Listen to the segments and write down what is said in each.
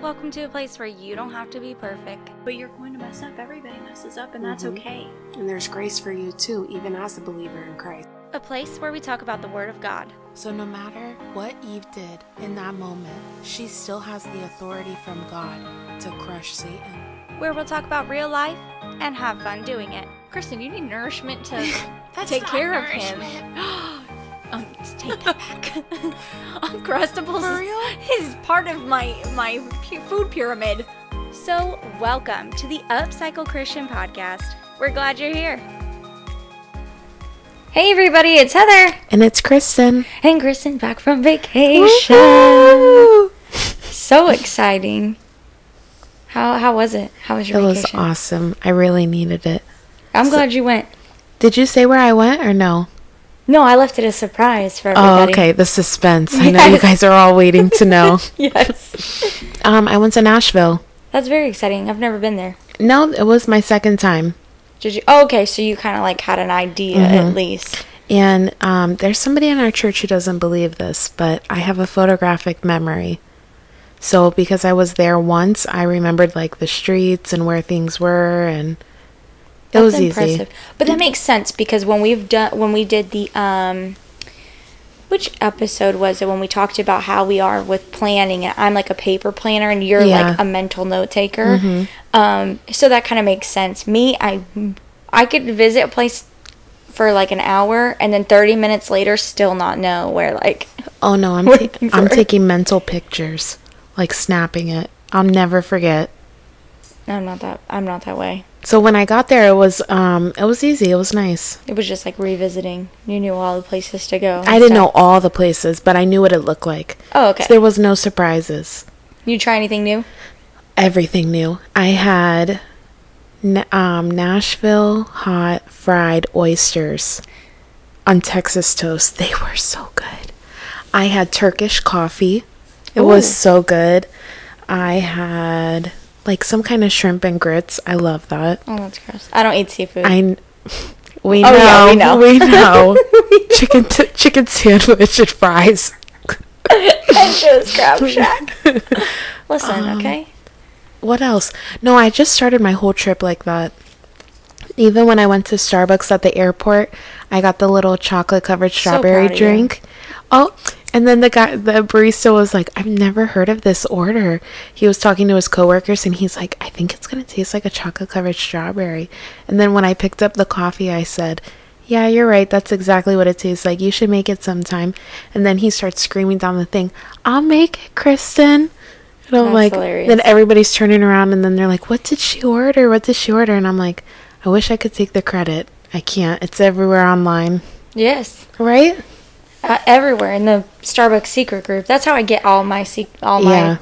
Welcome to a place where you don't have to be perfect. But you're going to mess up. Everybody messes up, and that's Mhm. okay. And there's grace for you too, even as a believer in Christ. A place where we talk about the Word of God. So no matter what Eve did in that moment, she still has the authority from God to crush Satan. Where we'll talk about real life and have fun doing it. Kristen, you need nourishment to take care nourishment. of him. take that back. Uncrustables For is- part of my my food pyramid. So, welcome to the Upcycle Christian Podcast. We're glad you're here. Hey everybody, it's Heather And it's Kristen. and Kristen back from vacation. Woohoo! So exciting. How how was it? How was your It your was awesome. I really needed it. I'm glad you went. Did you say where I went or no? No, I left it a surprise for Oh, everybody. okay. The suspense. I know you guys are all waiting to know. yes. Um, I went to Nashville. That's very exciting. I've never been there. No, it was my second time. Did you? Oh, okay, so you kind of like had an idea Mm-hmm. at least. And um, there's somebody in our church who doesn't believe this, but I have a photographic memory. So because I was there once, I remembered like the streets and where things were, and it was easy. But that makes sense because when we've done when we did the um which episode was it when we talked about how we are with planning and I'm like a paper planner and you're Yeah. like a mental note taker. Mm-hmm. Um so that kind of makes sense. Me, I I could visit a place for like an hour and then 30 minutes later still not know where like Oh no, I'm ta- I'm taking mental pictures, like snapping it. I'll never forget. I'm not that I'm not that way. So when I got there, it was um, it was easy. It was nice. It was just like revisiting. You knew all the places to go. I didn't stuff. know all the places, but I knew what it looked like. Oh, okay. So there was no surprises. you try anything new? everything new. I had um, Nashville hot fried oysters on Texas toast. They were so good. I had Turkish coffee. It was so good. I had like some kind of shrimp and grits. I love that. Oh, that's gross. I don't eat seafood. I we Oh, know, yeah, we know. we know. chicken t- chicken sandwich and fries. and Joe's Crab Shack. Listen, Um, okay? What else? No, I just started my whole trip like that. Even when I went to Starbucks at the airport, I got the little chocolate covered strawberry you. drink. Oh, and then the guy, the barista was like, I've never heard of this order. He was talking to his coworkers and he's like, I think it's going to taste like a chocolate covered strawberry. And then when I picked up the coffee, I said, Yeah, you're right. That's exactly what it tastes like. You should make it sometime. And then he starts screaming down the thing, I'll make it, Kristen. And I'm That's like, hilarious. then everybody's turning around and then they're like, What did she order? What did she order? And I'm like, I wish I could take the credit. I can't. It's everywhere online. Yes. Right? Uh, everywhere in the Starbucks secret group. That's how I get all my sec- all my Yeah.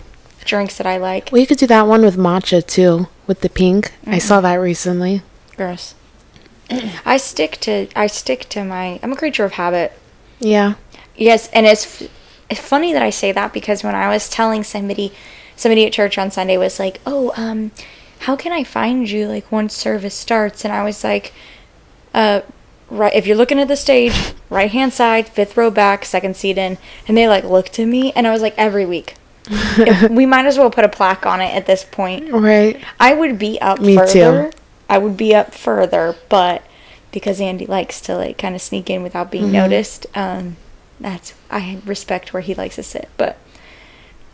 drinks that I like. Well, you could do that one with matcha too, with the pink. I saw that recently. Gross. I stick to I stick to my I'm a creature of habit. Yeah. Yes, and it's f- it's funny that I say that because when I was telling somebody somebody at church on Sunday was like, "Oh, um how can I find you like once service starts?" And I was like, uh right if you're looking at the stage, right-hand side, fifth row back, second seat in. And they like looked at me and I was like, "Every week." If- we might as well put a plaque on it at this point. Right. I would be up Me too. further. I would be up further, but because Andy likes to like kind of sneak in without being Mm-hmm. noticed, um, that's I respect where he likes to sit. But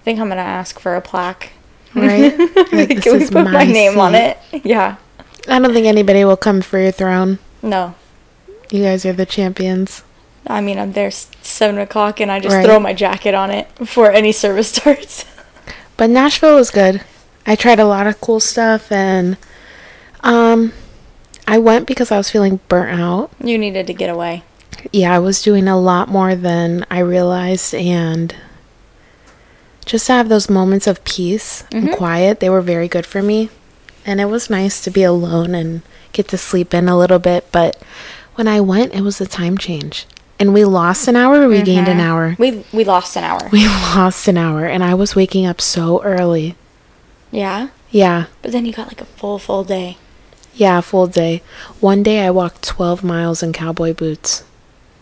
I think I'm gonna ask for a plaque. Right? Like, Can we put my my name on it? Yeah. I don't think anybody will come for your throne. No. You guys are the champions. I mean, I'm there seven o'clock, and I just Right. throw my jacket on it before any service starts. But Nashville was good. I tried a lot of cool stuff and um I went because I was feeling burnt out. you needed to get away. Yeah, I was doing a lot more than I realized and just to have those moments of peace and quiet, they were very good for me. And it was nice to be alone and get to sleep in a little bit, but when I went, it was a time change. And we lost an hour, we gained an mm-hmm. hour. We we lost an hour. We lost an hour and I was waking up so early. yeah, Yeah. but then you got like a full full day. Yeah, full day. One day I walked 12 miles in cowboy boots.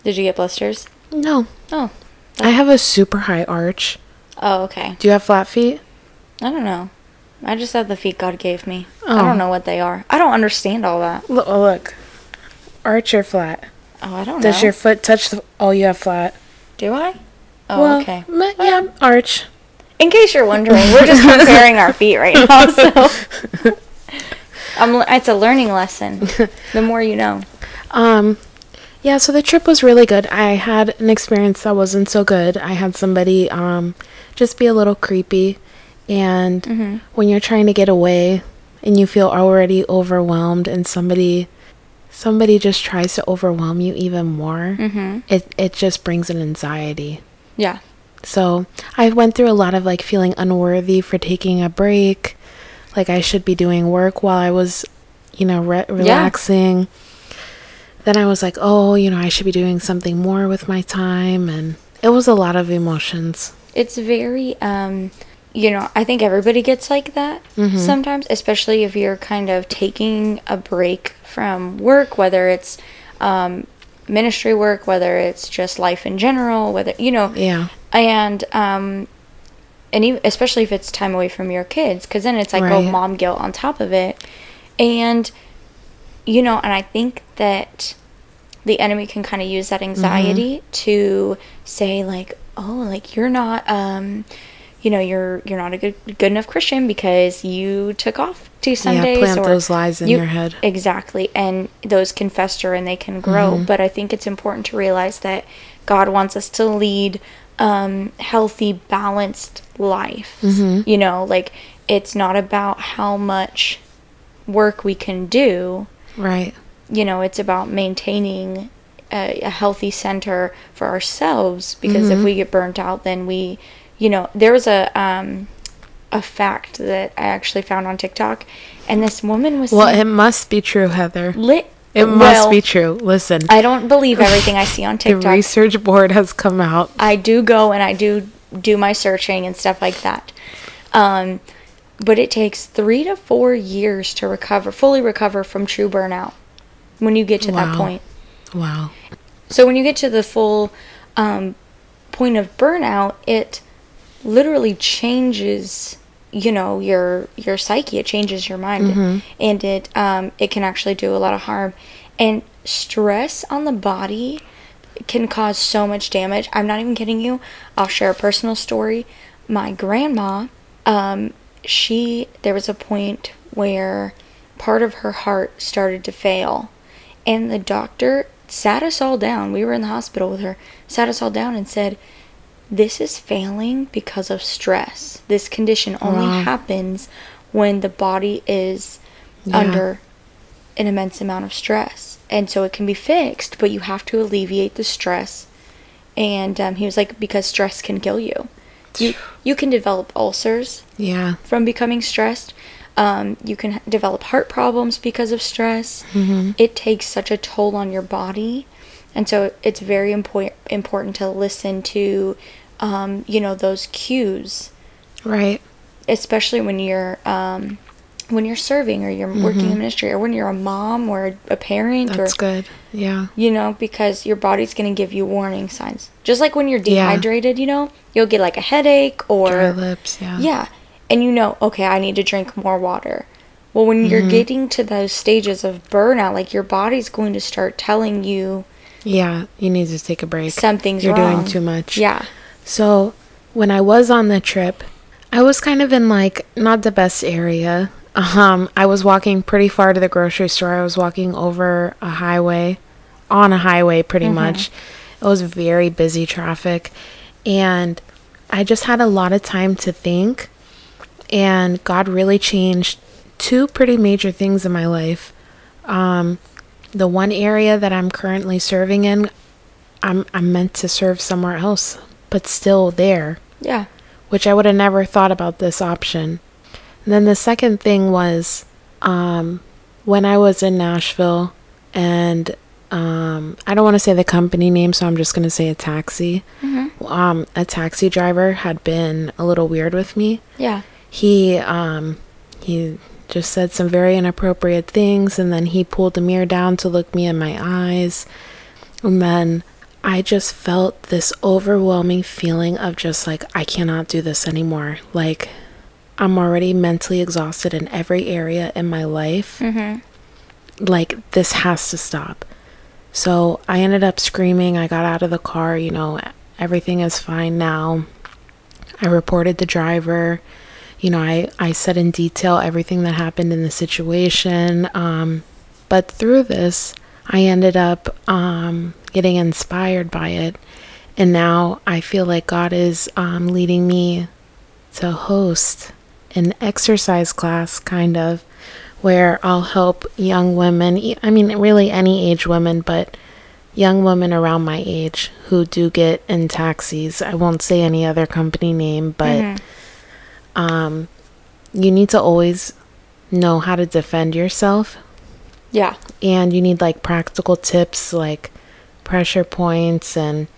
Did you get blisters? No. Oh. I have a super high arch. Oh, okay. Do you have flat feet? I don't know. I just have the feet God gave me. I Oh. don't know what they are. I don't understand all that. Look, oh, look. Arch or flat? Oh, I don't Does know. Does your foot touch the? Oh, you have flat. Do I? Oh, well, okay. m- yeah, arch. In case you're wondering, we're just comparing our feet right now. So I'm, it's a learning lesson. The more you know. Um, yeah, so the trip was really good. I had an experience that wasn't so good. I had somebody um just be a little creepy, and Mm-hmm. when you're trying to get away and you feel already overwhelmed, and somebody somebody just tries to overwhelm you even more, Mm-hmm. it it just brings an anxiety. Yeah. So I went through a lot of like feeling unworthy for taking a break, like I should be doing work while I was, you know, re- relaxing. Then I was like, oh, you know, I should be doing something more with my time, and it was a lot of emotions. It's very, um, you know, I think everybody gets like that sometimes, especially if you're kind of taking a break from work, whether it's um, ministry work, whether it's just life in general, whether, you know, Yeah, and um and even, especially if it's time away from your kids because then it's like oh mom guilt on top of it. And you know and i think that the enemy can kind of use that anxiety to say like oh like you're not um you know you're you're not a good good enough christian because you took off two sundays plant or those lies in you- your head. exactly and those can fester and they can grow Mm-hmm. but i think it's important to realize that god wants us to lead um healthy balanced life Mm-hmm. you know like it's not about how much work we can do right. you know it's about maintaining a, a healthy center for ourselves because Mm-hmm. if we get burnt out then we you know there was a um a fact that i actually found on tiktok and this woman was Well, saying, it must be true, Heather. lit It must be true. Listen, I don't believe everything I see on TikTok. the research board has come out. I do go and I do do my searching and stuff like that. Um, but it takes three to four years to recover, fully recover from true burnout when you get to that point. Wow. So when you get to the full um, point of burnout, it literally changes, you know, your your psyche. It changes your mind, and it um, it can actually do a lot of harm. And stress on the body can cause so much damage. I'm not even kidding you. I'll share a personal story. My grandma, um, she there was a point where part of her heart started to fail, and the doctor sat us all down. We were in the hospital with her. Sat us all down and said, "This is failing because of stress. This condition only Wow. happens when the body is Yeah. under an immense amount of stress. And so it can be fixed, but you have to alleviate the stress. And um, he was like, because stress can kill you. You, you can develop ulcers Yeah. from becoming stressed. Um, you can develop heart problems because of stress. Mm-hmm. It takes such a toll on your body. And so it's very impo- important to listen to, um, you know, those cues Right. especially when you're um, when you're serving or you're working in ministry or when you're a mom or a parent Mm-hmm. That's or good. Yeah. you know because your body's going to give you warning signs just like when you're Yeah. dehydrated you know you'll get like a headache or Dry lips. Yeah. yeah and you know okay i need to drink more water well when you're Mm-hmm. getting to those stages of burnout like your body's going to start telling you Yeah. You need to take a break. something's You're wrong doing too much. yeah So when I was on the trip, I was kind of in like not the best area. Um, I was walking pretty far to the grocery store. I was walking over a highway, on a highway pretty much. It was very busy traffic, and I just had a lot of time to think. And God really changed two pretty major things in my life. Um, the one area that I'm currently serving in, I'm I'm meant to serve somewhere else, but still there, yeah. Which I would have never thought about this option. And then the second thing was um, when I was in Nashville, and um, I don't want to say the company name, so I'm just going to say a taxi. Um, a taxi driver had been a little weird with me. Yeah. He um he just said some very inappropriate things and then he pulled the mirror down to look me in my eyes and then i just felt this overwhelming feeling of just like i cannot do this anymore like I'm already mentally exhausted in every area in my life. Mm-hmm. Like, this has to stop. So I ended up screaming. I got out of the car, you know, everything is fine now. I reported the driver. You know, I, I said in detail everything that happened in the situation. Um, but through this, I ended up um, getting inspired by it. And now I feel like God is um, leading me to host an exercise class, kind of, where I'll help young women. I mean, really any age women, but young women around my age who do get in taxis. I won't say any other company name, but um, you need to always know how to defend yourself Yeah. and you need like practical tips like pressure points and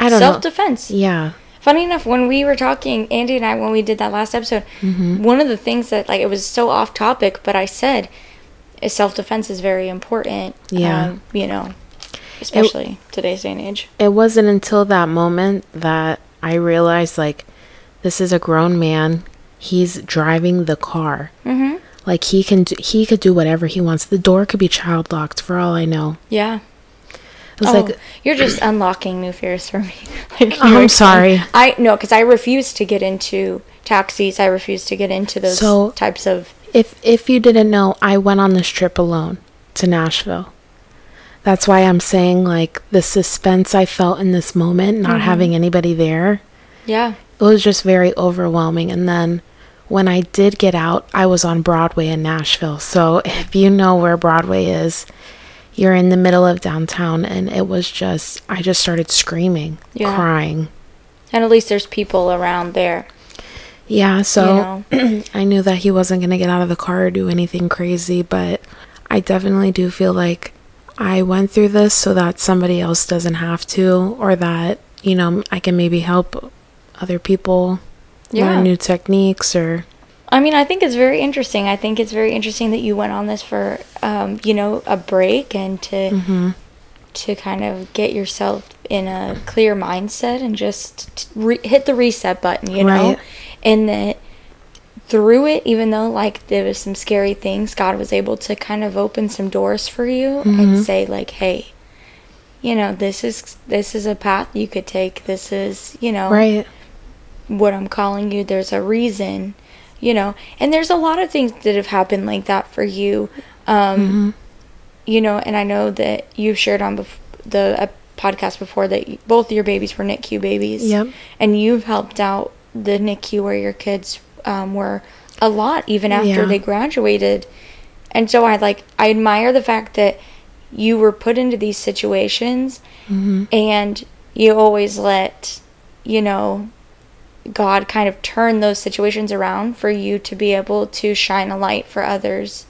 I don't. Self defense. Yeah. Funny enough, when we were talking, Andy and I, when we did that last episode, Mm-hmm. one of the things that, like, it was so off topic, but I said, is self defense is very important. Yeah. Um, you know, especially today's day and age. It wasn't until that moment that I realized like this is a grown man. He's driving the car. Mm-hmm. Like he can do, he could do whatever he wants. The door could be child locked for all I know. Yeah. It was oh, like you're just unlocking new fears for me. like, Oh, I'm sorry. I no, because I refuse to get into taxis. I refuse to get into those So- types of. if if you didn't know, I went on this trip alone to Nashville. That's why I'm saying like the suspense I felt in this moment, not having anybody there. Yeah. It was just very overwhelming. And then when I did get out, I was on Broadway in Nashville. So if you know where Broadway is, you're in the middle of downtown, and it was just, I just started screaming, Yeah. crying. And at least there's people around there. Yeah, so you know. I knew that he wasn't going to get out of the car or do anything crazy, but I definitely do feel like I went through this so that somebody else doesn't have to, or that, you know, I can maybe help other people Yeah. learn new techniques or. I mean, I think it's very interesting. I think it's very interesting that you went on this for, um, you know, a break and to Mm-hmm. to kind of get yourself in a clear mindset and just re- hit the reset button, you know, Right. and that through it, even though like there was some scary things, God was able to kind of open some doors for you Mm-hmm. and say like, hey. You know, this is this is a path you could take. This is, you know, Right. What I'm calling you. There's a reason, you know, and there's a lot of things that have happened like that for you. Um, Mm-hmm. You know, and I know that you've shared on bef- the uh, podcast before that both your babies were NICU babies. Yep. And you've helped out the NICU where your kids um, were a lot even after Yeah. they graduated. And so I like, I admire the fact that you were put into these situations Mm-hmm. and you always let, you know, God kind of turn those situations around for you to be able to shine a light for others.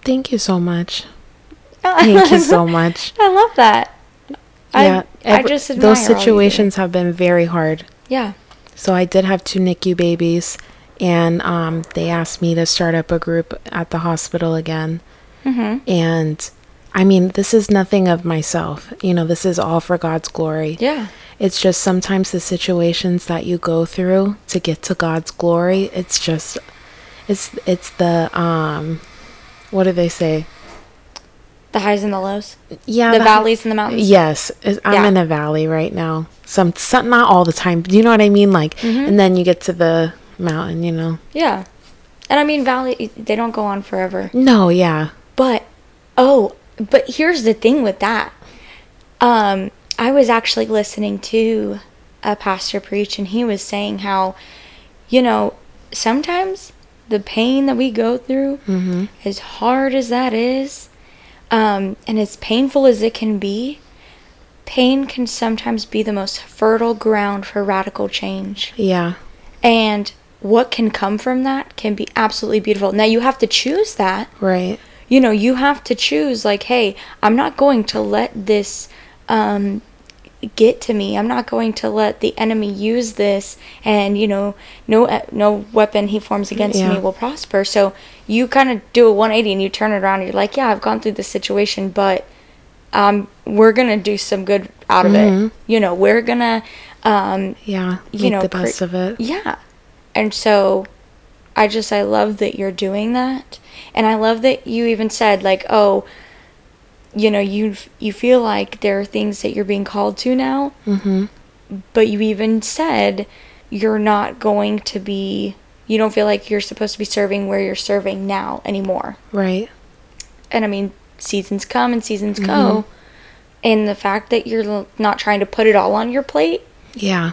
Thank you so much. Thank you so much. I love that. Yeah, I, I just admire those situations have been very hard. Yeah. So I did have two NICU babies, and um, they asked me to start up a group at the hospital again. Mm-hmm. And I mean, this is nothing of myself. You know, this is all for God's glory. Yeah. It's just sometimes the situations that you go through to get to God's glory. It's just, it's it's the um, what do they say? The highs and the lows. Yeah, the the- valleys and the mountains. Yes, I'm Yeah. in a valley right now. Some, some, not all the time. But you know what I mean? Like, Mm-hmm. and then you get to the mountain. You know? Yeah. And I mean, valley, they don't go on forever. No, yeah, But, oh, but here's the thing with that. Um, I was actually listening to a pastor preach, and he was saying how, you know, sometimes the pain that we go through, Mm-hmm. as hard as that is, um, and as painful as it can be, pain can sometimes be the most fertile ground for radical change. yeah, And what can come from that can be absolutely beautiful. Now, you have to choose that right, you know you have to choose like hey i'm not going to let this um get to me i'm not going to let the enemy use this and you know no uh, no weapon he forms against Yeah. me will prosper so you kind of do a 180 and you turn it around and you're like yeah i've gone through this situation but um we're gonna do some good out of Mhm. it you know we're gonna um yeah. You know, the cre- best of it. yeah. And so I just I love that you're doing that. And I love that you even said like, "Oh, you know, you you feel like there are things that you're being called to now." Mhm. But you even said you're not going to be you don't feel like you're supposed to be serving where you're serving now anymore. Right. And I mean, seasons come and seasons go. And the fact that you're not trying to put it all on your plate Yeah.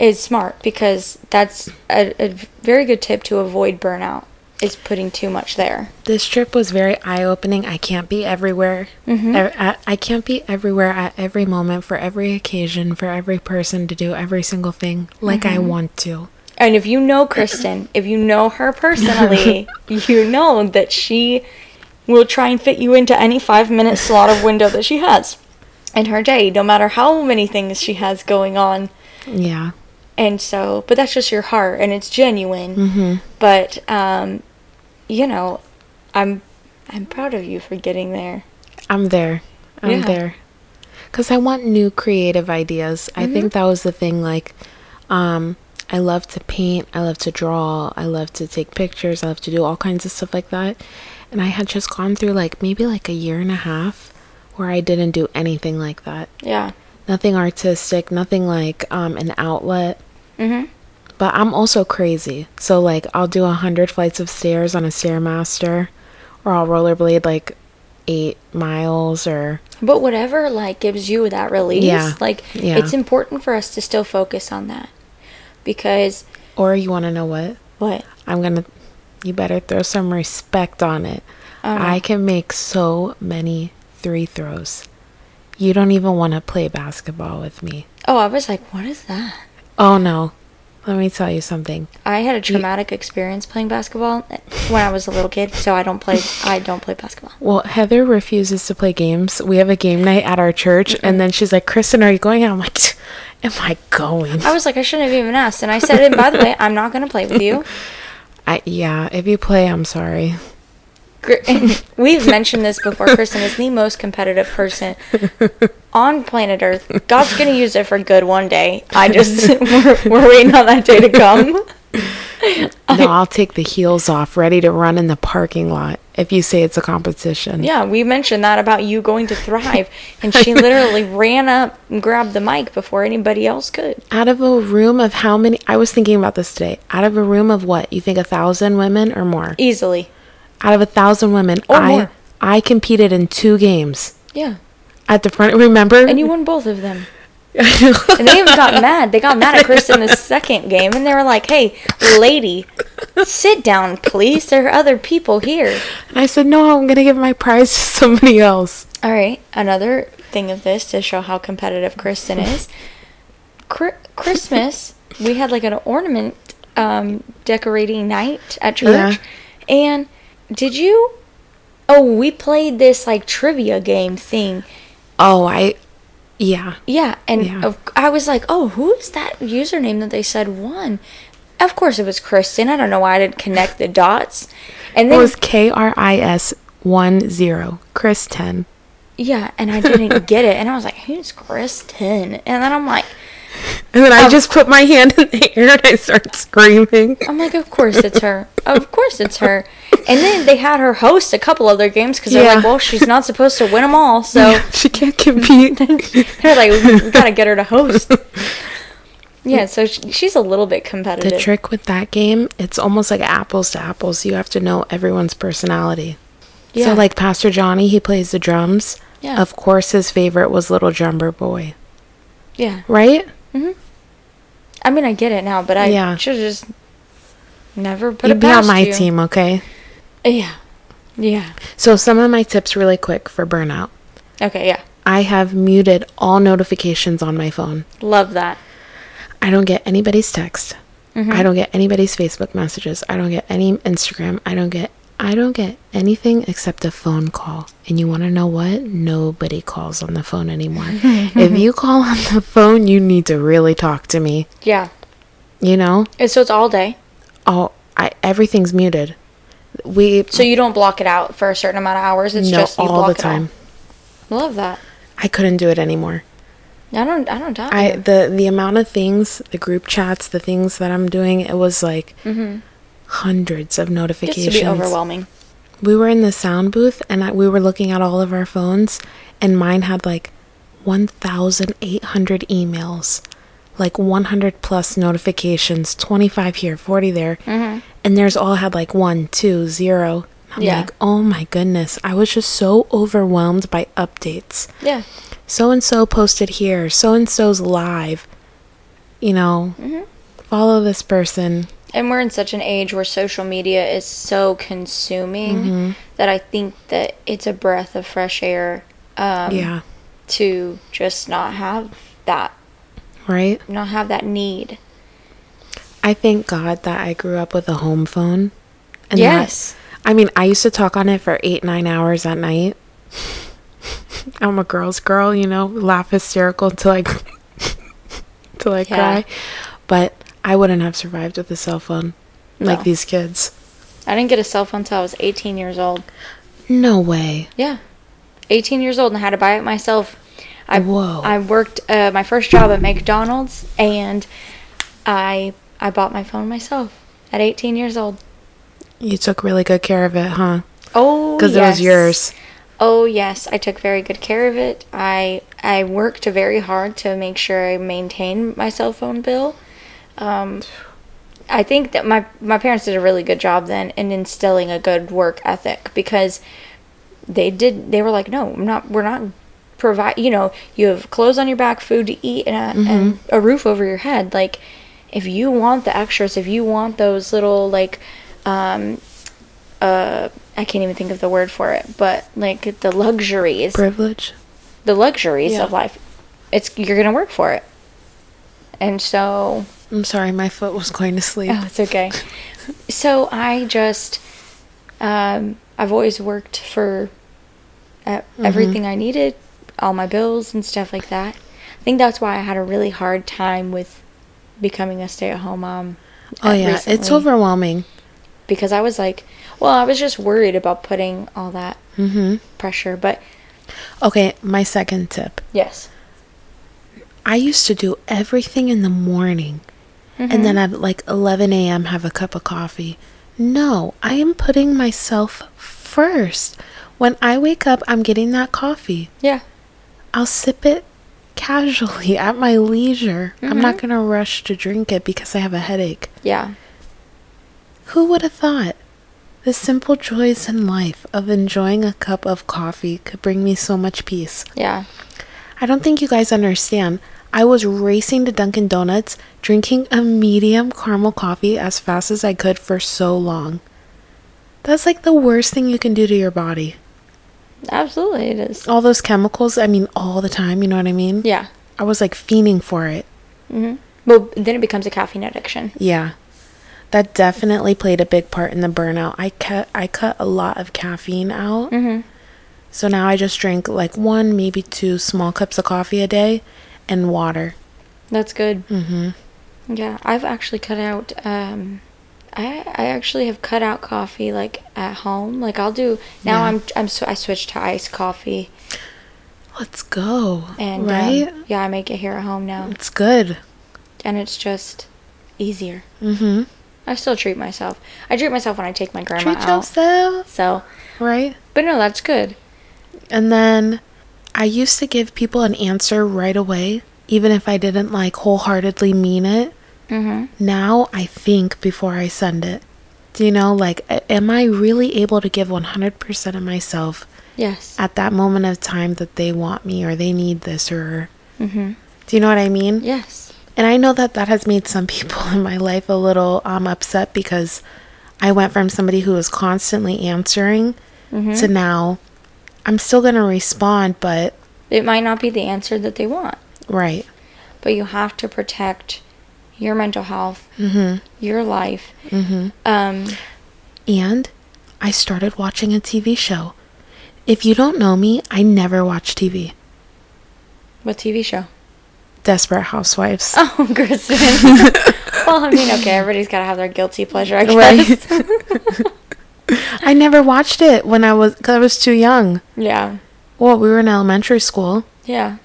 is smart because that's a, a very good tip to avoid burnout is putting too much there. This trip was very eye opening. I can't be everywhere. Mm-hmm. I, I can't be everywhere at every moment, for every occasion, for every person to do every single thing like I Mm-hmm. want to. And if you know Kristen, if you know her personally, you know that she will try and fit you into any five minute slot of window that she has in her day, no matter how many things she has going on. Yeah. And so, but that's just your heart and it's genuine. Mm-hmm. But, um, you know, I'm, I'm proud of you for getting there. I'm there. I'm Yeah. there. Cuz I want new creative ideas. I Mm-hmm. think that was the thing like um I love to paint, I love to draw, I love to take pictures, I love to do all kinds of stuff like that. And I had just gone through like maybe like a year and a half where I didn't do anything like that. Yeah. Nothing artistic, nothing like um an outlet. Mm-hmm. But I'm also crazy. So like I'll do a hundred flights of stairs on a stairmaster, or I'll rollerblade like eight miles, or But whatever like gives you that release, Yeah. like Yeah. it's important for us to still focus on that. Because or you want to know what? what? I'm gonna. You better throw some respect on it. Oh, no. I can make so many three throws. You don't even want to play basketball with me. Oh, I was like, what is that? Oh no. Let me tell you something. I had a traumatic experience playing basketball when I was a little kid, so I don't play I don't play basketball. Well, Heather refuses to play games. We have a game night at our church, and then she's like, "Kristen, are you going?" And I'm like, "Am I going?" I was like, I shouldn't have even asked. And I said, and by the way, I'm not going to play with you. I yeah. If you play, I'm sorry. We've mentioned this before. Kristen is the most competitive person on planet Earth. God's going to use it for good one day. I just, we're, we're waiting on that day to come. No, I'll take the heels off, ready to run in the parking lot. If you say it's a competition. Yeah, we mentioned that about you going to Thrive. And she literally ran up and grabbed the mic before anybody else could. Out of a room of how many? I was thinking about this today. Out of a room of what? You think a thousand women or more? Easily. Out of a thousand women, Or I more. I competed in two games Yeah. at the front. Remember? And you won both of them. And they even got mad. They got mad at Kristen the second game, and they were like, "Hey, lady, sit down, please. There are other people here." And I said, no, I'm gonna give my prize to somebody else. All right. Another thing of this to show how competitive Kristen is. Cri- Christmas, we had like an ornament um, decorating night at church, and did you? Oh, we played this like trivia game thing. Oh, I, yeah. Yeah, and Yeah. of, I was like, oh, who is that username that they said won? Of course, it was Kristen. I don't know why I didn't connect the dots. And then It was K R I S one zero. Chris ten. yeah, and I didn't get it. And I was like, who's Kristen? And then I'm like, And then I Um, just put my hand in the air and I start screaming. I'm like, of course it's her. Of course it's her. And then they had her host a couple other games because they're like, well, she's not supposed to win them all. So she can't compete. they're like, we, we gotta get her to host. Yeah, so she's a little bit competitive. the trick with that game, it's almost like apples to apples. You have to know everyone's personality. yeah. So like Pastor Johnny, he plays the drums. Yeah. Of course his favorite was Little Drummer Boy. yeah. Right? I mean, I get it now, but I Yeah. should have just never put You'd it be on my you. team, okay? Yeah. Yeah. So some of my tips really quick for burnout. Okay, yeah. I have muted all notifications on my phone. Love that. I don't get anybody's text. Mm-hmm. I don't get anybody's Facebook messages. I don't get any Instagram. I don't get I don't get anything except a phone call. And you want to know what? Nobody calls on the phone anymore. if you call on the phone, you need to really talk to me. Yeah. You know? And so it's all day. Oh, I everything's muted. We So you don't block it out for a certain amount of hours. It's no just all the all. time. Love that. I couldn't do it anymore. I don't. I don't doubt I you. the the amount of things, the group chats, the things that I'm doing, it was like Mm-hmm. hundreds of notifications. to be overwhelming. We were in the sound booth and I, we were looking at all of our phones and mine had like 1800 emails like 100 plus notifications 25 here 40 there. And theirs all had like one two zero. I'm Yeah. like oh my goodness. I was just so overwhelmed by updates. Yeah. so and so posted here. So and so's live. You know Mm-hmm. follow this person And we're in such an age where social media is so consuming Mm-hmm. that I think that it's a breath of fresh air um, yeah to just not have that, right not have that need. I thank God that I grew up with a home phone. And Yes. That, I mean, I used to talk on it for eight, nine hours at night. I'm a girl's girl, you know, laugh hysterical until I, till I Yeah. cry. But I wouldn't have survived with a cell phone like No. these kids. I didn't get a cell phone until I was 18 years old. No way. Yeah. 18 years old and I had to buy it myself. I, Whoa. I worked uh, my first job at McDonald's and I I bought my phone myself at 18 years old. You took really good care of it, huh? Oh, Because it was yes. yours. Oh yes, I took very good care of it. I I worked very hard to make sure I maintained my cell phone bill. Um, I think that my my parents did a really good job then in instilling a good work ethic because they did. They were like, no, I'm not. We're not provide. You know, you have clothes on your back, food to eat, and a, and a roof over your head. Like, if you want the extras, if you want those little like, um, uh, I can't even think of the word for it, but like the luxuries, Privilege. the luxuries Yeah. of life, it's you're gonna work for it. And so, I'm sorry, my foot was going to sleep. oh, it's okay. so I just, um, I've always worked for uh, everything I needed, all my bills and stuff like that. I think that's why I had a really hard time with becoming a stay-at-home mom. oh, uh, yeah. It's overwhelming. because I was like, well, I was just worried about putting all that hmm pressure, but Okay, my second tip. yes. I used to do everything in the morning Mm-hmm. and then at like 11 a.m. have a cup of coffee. No, I am putting myself first. When I wake up, I'm getting that coffee. Yeah. I'll sip it casually at my leisure. I'm not Mm-hmm. going to rush to drink it because I have a headache. Yeah. Who would have thought the simple joys in life of enjoying a cup of coffee could bring me so much peace? Yeah. I don't think you guys understand. I was racing to Dunkin' Donuts, drinking a medium caramel coffee as fast as I could for so long. That's like the worst thing you can do to your body. Absolutely, it is. All those chemicals, I mean, all the time, you know what I mean? Yeah. I was like fiending for it. hmm But then it becomes a caffeine addiction. Yeah. That definitely played a big part in the burnout. I cut I cut a lot of caffeine out. Mm-hmm. So now I just drink like one, maybe two small cups of coffee a day and water. That's good. Mhm. Yeah, I've actually cut out. Um, I I actually have cut out coffee like at home. Like I'll do now. Yeah. I'm I'm I switched to iced coffee Let's go. and um, right? yeah, I make it here at home now, It's good. and it's just easier. Mm-hmm. I still treat myself. I treat myself when I take my grandma Treat out. yourself, So, right? but no, that's good. And then I used to give people an answer right away, even if I didn't like wholeheartedly mean it. Mm-hmm. Now I think before I send it. Do you know, like, am I really able to give 100% of myself Yes. at that moment of time that they want me or they need this or. Mm-hmm. Do you know what I mean? Yes. And I know that that has made some people in my life a little um, upset because I went from somebody who was constantly answering Mm-hmm. to now I'm still going to respond, but It might not be the answer that they want, right. but you have to protect your mental health, Mhm. your life. Mm-hmm. Um, And I started watching a TV show. If you don't know me, I never watch TV. what TV show? Desperate Housewives. Oh, Kristen. well, I mean, okay, everybody's got to have their guilty pleasure, I guess. Right. I never watched it when I was cuz I was too young. yeah. Well, we were in elementary school. Yeah.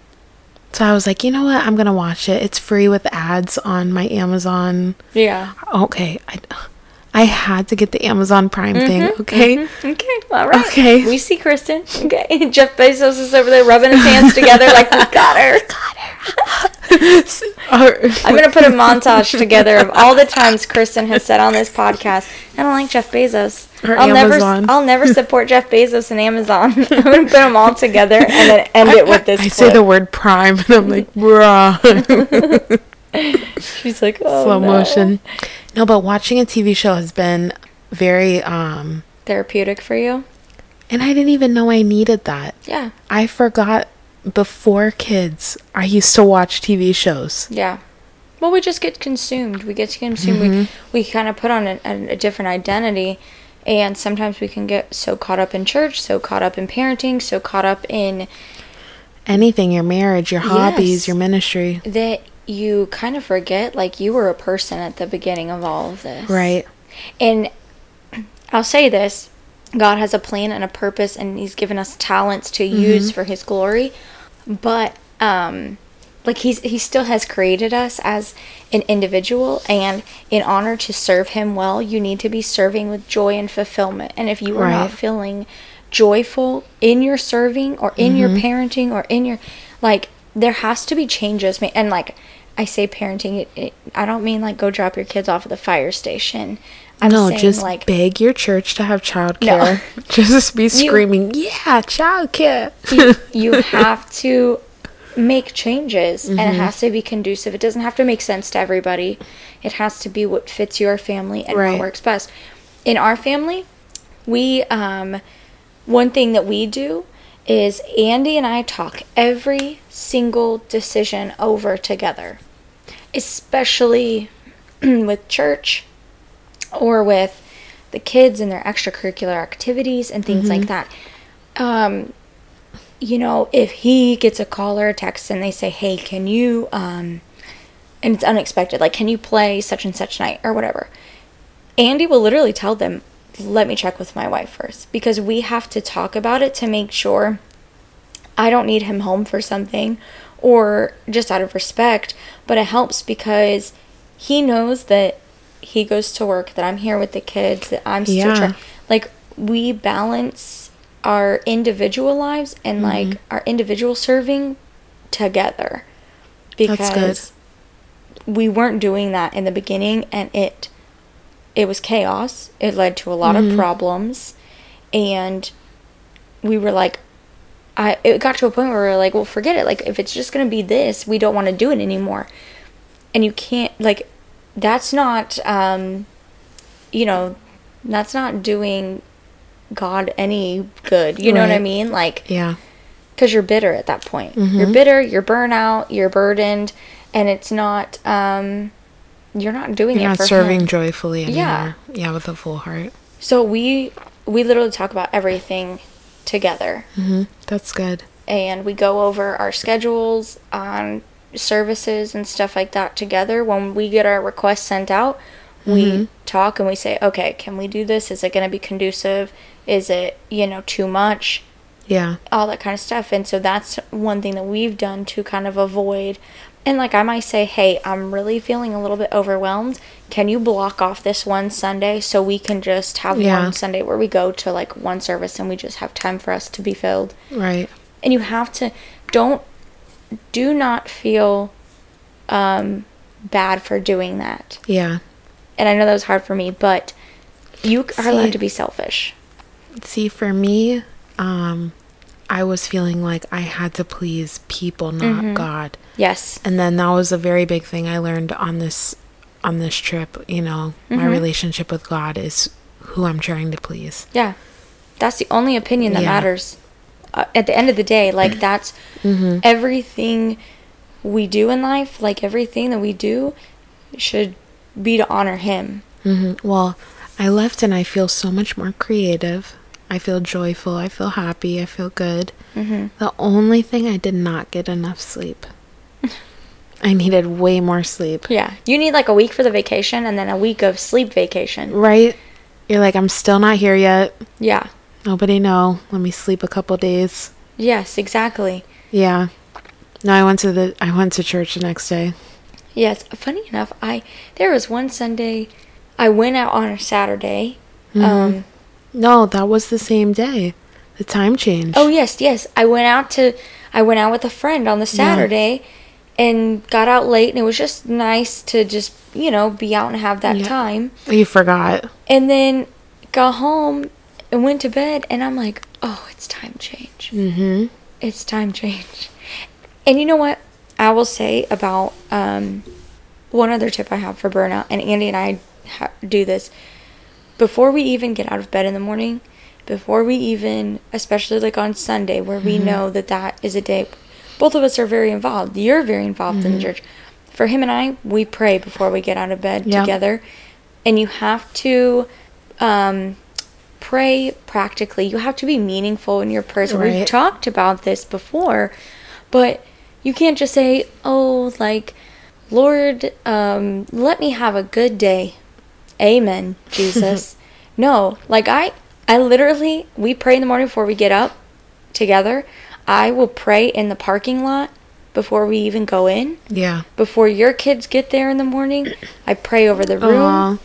So I was like, "You know what? I'm going to watch it. It's free with ads on my Amazon Yeah. Okay, I, I had to get the Amazon Prime thing. Mm-hmm, okay. Mm-hmm. Okay, all right. Okay. We see Kristen. Okay. Jeff Bezos is over there rubbing his hands together like we got her. Got her. I'm gonna put a montage together of all the times Kristen has said on this podcast, I don't like Jeff Bezos. Or I'll Amazon. never I'll never support Jeff Bezos and Amazon. I'm gonna put them all together and then end it with this. I say the word Prime, and I'm like, bruh. She's like, oh, Slow no. motion. No, but watching a TV show has been very, um, Therapeutic for you? and I didn't even know I needed that. Yeah. I forgot before kids, I used to watch TV shows. Yeah. Well, we just get consumed. We get consumed. We, Mm-hmm. we kind of put on a, a, different identity. And sometimes we can get so caught up in church, so caught up in parenting, so caught up in Anything, your marriage, your hobbies, Yes. your ministry. that you kind of forget like you were a person at the beginning of all of this. Right. And I'll say this God has a plan and a purpose, and He's given us talents to use for His glory. But, um, like he's he still has created us as an individual and in honor to serve him well you need to be serving with joy and fulfillment. And if you are not feeling joyful in your serving or in your parenting or in your like there has to be changes and like i say parenting it, it, i don't mean like go drop your kids off at the fire station i'm no, saying just like beg your church to have childcare. just be screaming, yeah, childcare. you have to make changes and it has to be conducive. It doesn't have to make sense to everybody. It has to be what fits your family and Right. what works best. In our family, we um one thing that we do is Andy and I talk every single decision over together. Especially with church or with the kids and their extracurricular activities and things like that. Um, you know, if he gets a call or a text and they say, "Hey, can you?" Um, and it's unexpected, like, "Can you play such and such night or whatever?" Andy will literally tell them, "Let me check with my wife first because we have to talk about it to make sure I don't need him home for something or just out of respect, but it helps because he knows that he goes to work, that I'm here with the kids, that I'm still Yeah. trying. Like, we balance our individual lives and Mm-hmm. like our individual serving together because we weren't doing that in the beginning and it it was chaos it led to a lot of problems and we were like I it got to a point where we were like, well, forget it. Like if it's just gonna be this, we don't want to do it anymore. And you can't like, that's not um, you know, that's not doing God any good. You know what I mean? Like, Yeah. because you're bitter at that point. You're bitter. You're burnout. You're burdened, and it's not. um You're not doing You're it not for serving Him. joyfully anymore. Yeah. Yeah. with a full heart. So we we literally talk about everything together. hmm That's good. and we go over our schedules on services and stuff like that together. When we get our requests sent out, we mm-hmm. talk and we say, okay, can we do this? Is it going to be conducive? Is it, you know, too much? Yeah. All that kind of stuff. And so that's one thing that we've done to kind of avoid. And like I might say, hey, I'm really feeling a little bit overwhelmed. Can you block off this one Sunday so we can just have Yeah. one Sunday where we go to like one service and we just have time for us to be filled? Right. and you have to don't do not feel um bad for doing that Yeah. and i know that was hard for me but you are See- allowed to be selfish See, for me, um, I was feeling like I had to please people, not Mm-hmm. God. yes And then that was a very big thing I learned on this on this trip. You know, Mm-hmm. my relationship with God is who I'm trying to please. yeah that's the only opinion that Yeah. matters at the end of the day like that's Mm-hmm. everything we do in life like everything that we do should be to honor him hmm Well, I left and I feel so much more creative. I feel joyful. I feel happy. I feel good. mm-hmm. The only thing I did not get enough sleep. I needed way more sleep. yeah you need like a week for the vacation and then a week of sleep vacation Right? You're like, I'm still not here yet. yeah Nobody know. Let me sleep a couple days. yes exactly Yeah. No, I went to the I went to church the next day. Yes, funny enough, I there was one Sunday I went out on a Saturday. Mm-hmm. Um, No, that was the same day. The time change. oh yes, yes. I went out to I went out with a friend on the Saturday and got out late and it was just nice to just, you know, be out and have that Yeah. time. You forgot. And then got home and went to bed and I'm like, "Oh, it's time change." Mm-hmm. It's time change. And you know what? I will say about um, one other tip I have for burnout, and Andy and I ha- do this before we even get out of bed in the morning, before we even, especially like on Sunday, where we Mm-hmm. know that that is a day. Both of us are very involved. You're very involved in the church. For him and I, we pray before we get out of bed Mm-hmm. Together, and you have to. Um, pray practically. You have to be meaningful in your prayers. We've talked about this before, but you can't just say, "Oh, like, Lord, um, let me have a good day." Amen, Jesus. no, like I I literally we pray in the morning before we get up together. I will pray in the parking lot before we even go in. Yeah. Before your kids get there in the morning, I pray over the room Aw.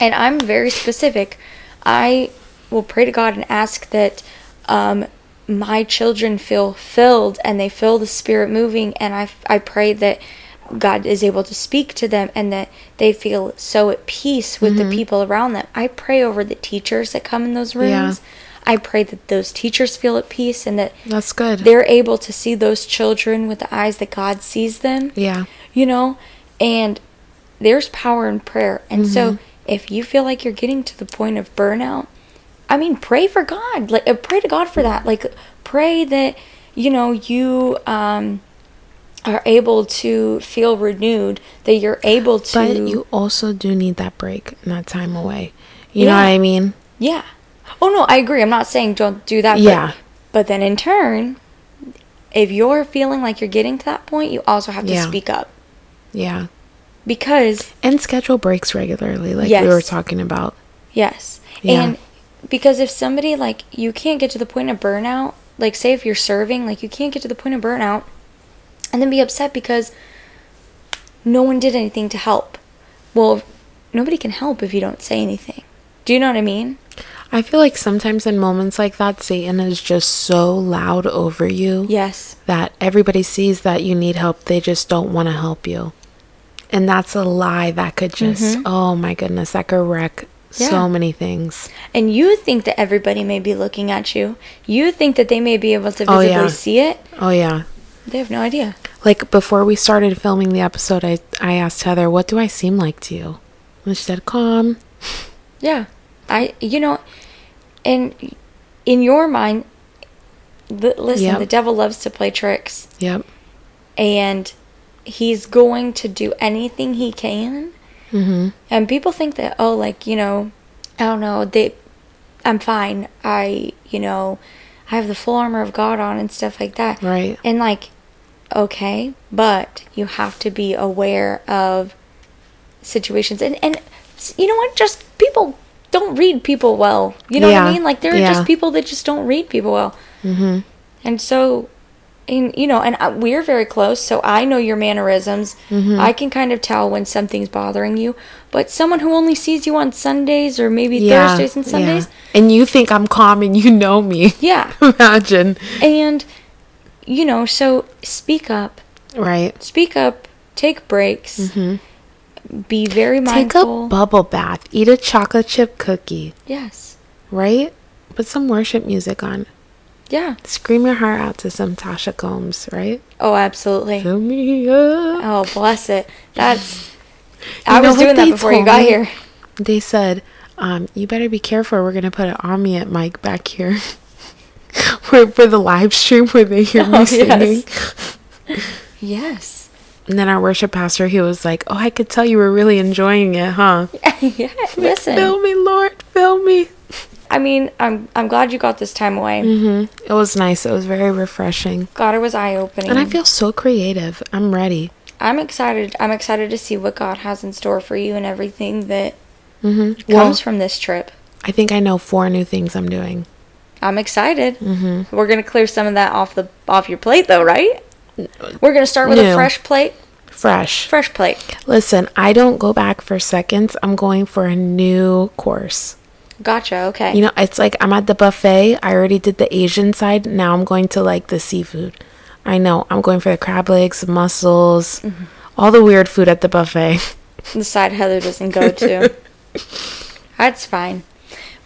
and I'm very specific. I will pray to God and ask that um, my children feel filled and they feel the Spirit moving, and I, I pray that God is able to speak to them and that they feel so at peace with Mm-hmm. the people around them. I pray over the teachers that come in those rooms. I pray that those teachers feel at peace and that That's good. they're able to see those children with the eyes that God sees them yeah. you know and there's power in prayer and so Mm-hmm. if you feel like you're getting to the point of burnout i mean pray for god like uh, pray to god for that like pray that you know you um are able to feel renewed that you're able to But you also do need that break and that time away. You know what I mean? yeah oh no i agree i'm not saying don't do that but- Yeah. but then in turn if you're feeling like you're getting to that point you also have to Yeah. speak up Yeah. because And schedule breaks regularly, like we were talking about. Yes. Yeah. And because if somebody like you can't get to the point of burnout, like say if you're serving, like you can't get to the point of burnout and then be upset because no one did anything to help. Well, nobody can help if you don't say anything. Do you know what I mean? I feel like sometimes in moments like that, Satan is just so loud over you Yes. that everybody sees that you need help. They just don't want to help you. And that's a lie that could just, oh my goodness, that could wreck Mm-hmm. Yeah. so many things. And you think that everybody may be looking at you. You think that they may be able to Oh, visibly yeah. see it. Oh, yeah. They have no idea. Like before we started filming the episode, I, I asked Heather, what do I seem like to you? And she said, calm. Yeah. I you know and in your mind li- listen, Yep. the devil loves to play tricks Yep. and he's going to do anything he can. Mm-hmm. And people think that oh like, you know, I don't know, they I'm fine. I, you know, I have the full armor of God on and stuff like that. Right. And like okay, but you have to be aware of situations and and you know what just people don't read people well you know what i mean like there are yeah. just people that just don't read people well Mm-hmm. and so and you know and we're very close so i know your mannerisms Mm-hmm. i can kind of tell when something's bothering you but someone who only sees you on sundays or maybe Yeah. thursdays and sundays Yeah. And you think I'm calm and you know me. yeah Imagine. and you know so speak up Right. speak up take breaks be very Mm-hmm. Take a bubble bath. Eat a chocolate chip cookie. yes Right? Put some worship music on. Yeah Scream your heart out to some Tasha Cobbs, right? oh absolutely Fill me up. oh bless it that's i was doing that before you got me? here They said, um, you better be careful. We're going to put an Omniet mic back here. for, for the live stream where they hear Oh, me yes. singing. yes And then our worship pastor, he was like, oh, I could tell you were really enjoying it, huh? yeah listen Fill me, Lord, fill me. I mean i'm i'm glad you got this time away hmm It was nice. It was very refreshing. god it was eye-opening And I feel so creative. I'm ready. i'm excited i'm excited to see what god has in store for you and everything that hmm comes Well, from this trip I think I know four new things I'm doing. i'm excited Mm-hmm. we're gonna clear some of that off the off your plate though right we're gonna start with a fresh plate fresh. Fresh plate. Listen, I don't go back for seconds. I'm going for a new course. Gotcha. Okay. You know, it's like I'm at the buffet. I already did the Asian side. Now I'm going to like the seafood. I know. I'm going for the crab legs, mussels, mm-hmm. all the weird food at the buffet. the side Heather doesn't go to. That's fine.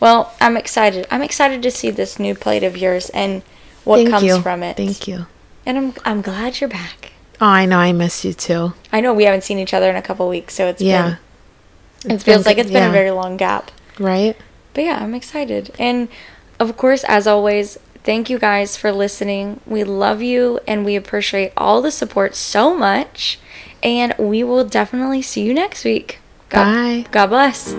Well, I'm excited. I'm excited to see this new plate of yours and what Thank comes you. from it. Thank you. And I'm I'm glad you're back. Oh, I know. I miss you too. I know we haven't seen each other in a couple weeks, so it's Yeah. been it feels been like it's been yeah. a very long gap. Right? But yeah, I'm excited. And of course, as always, thank you guys for listening. We love you and we appreciate all the support so much. And we will definitely see you next week. God, Bye. God bless.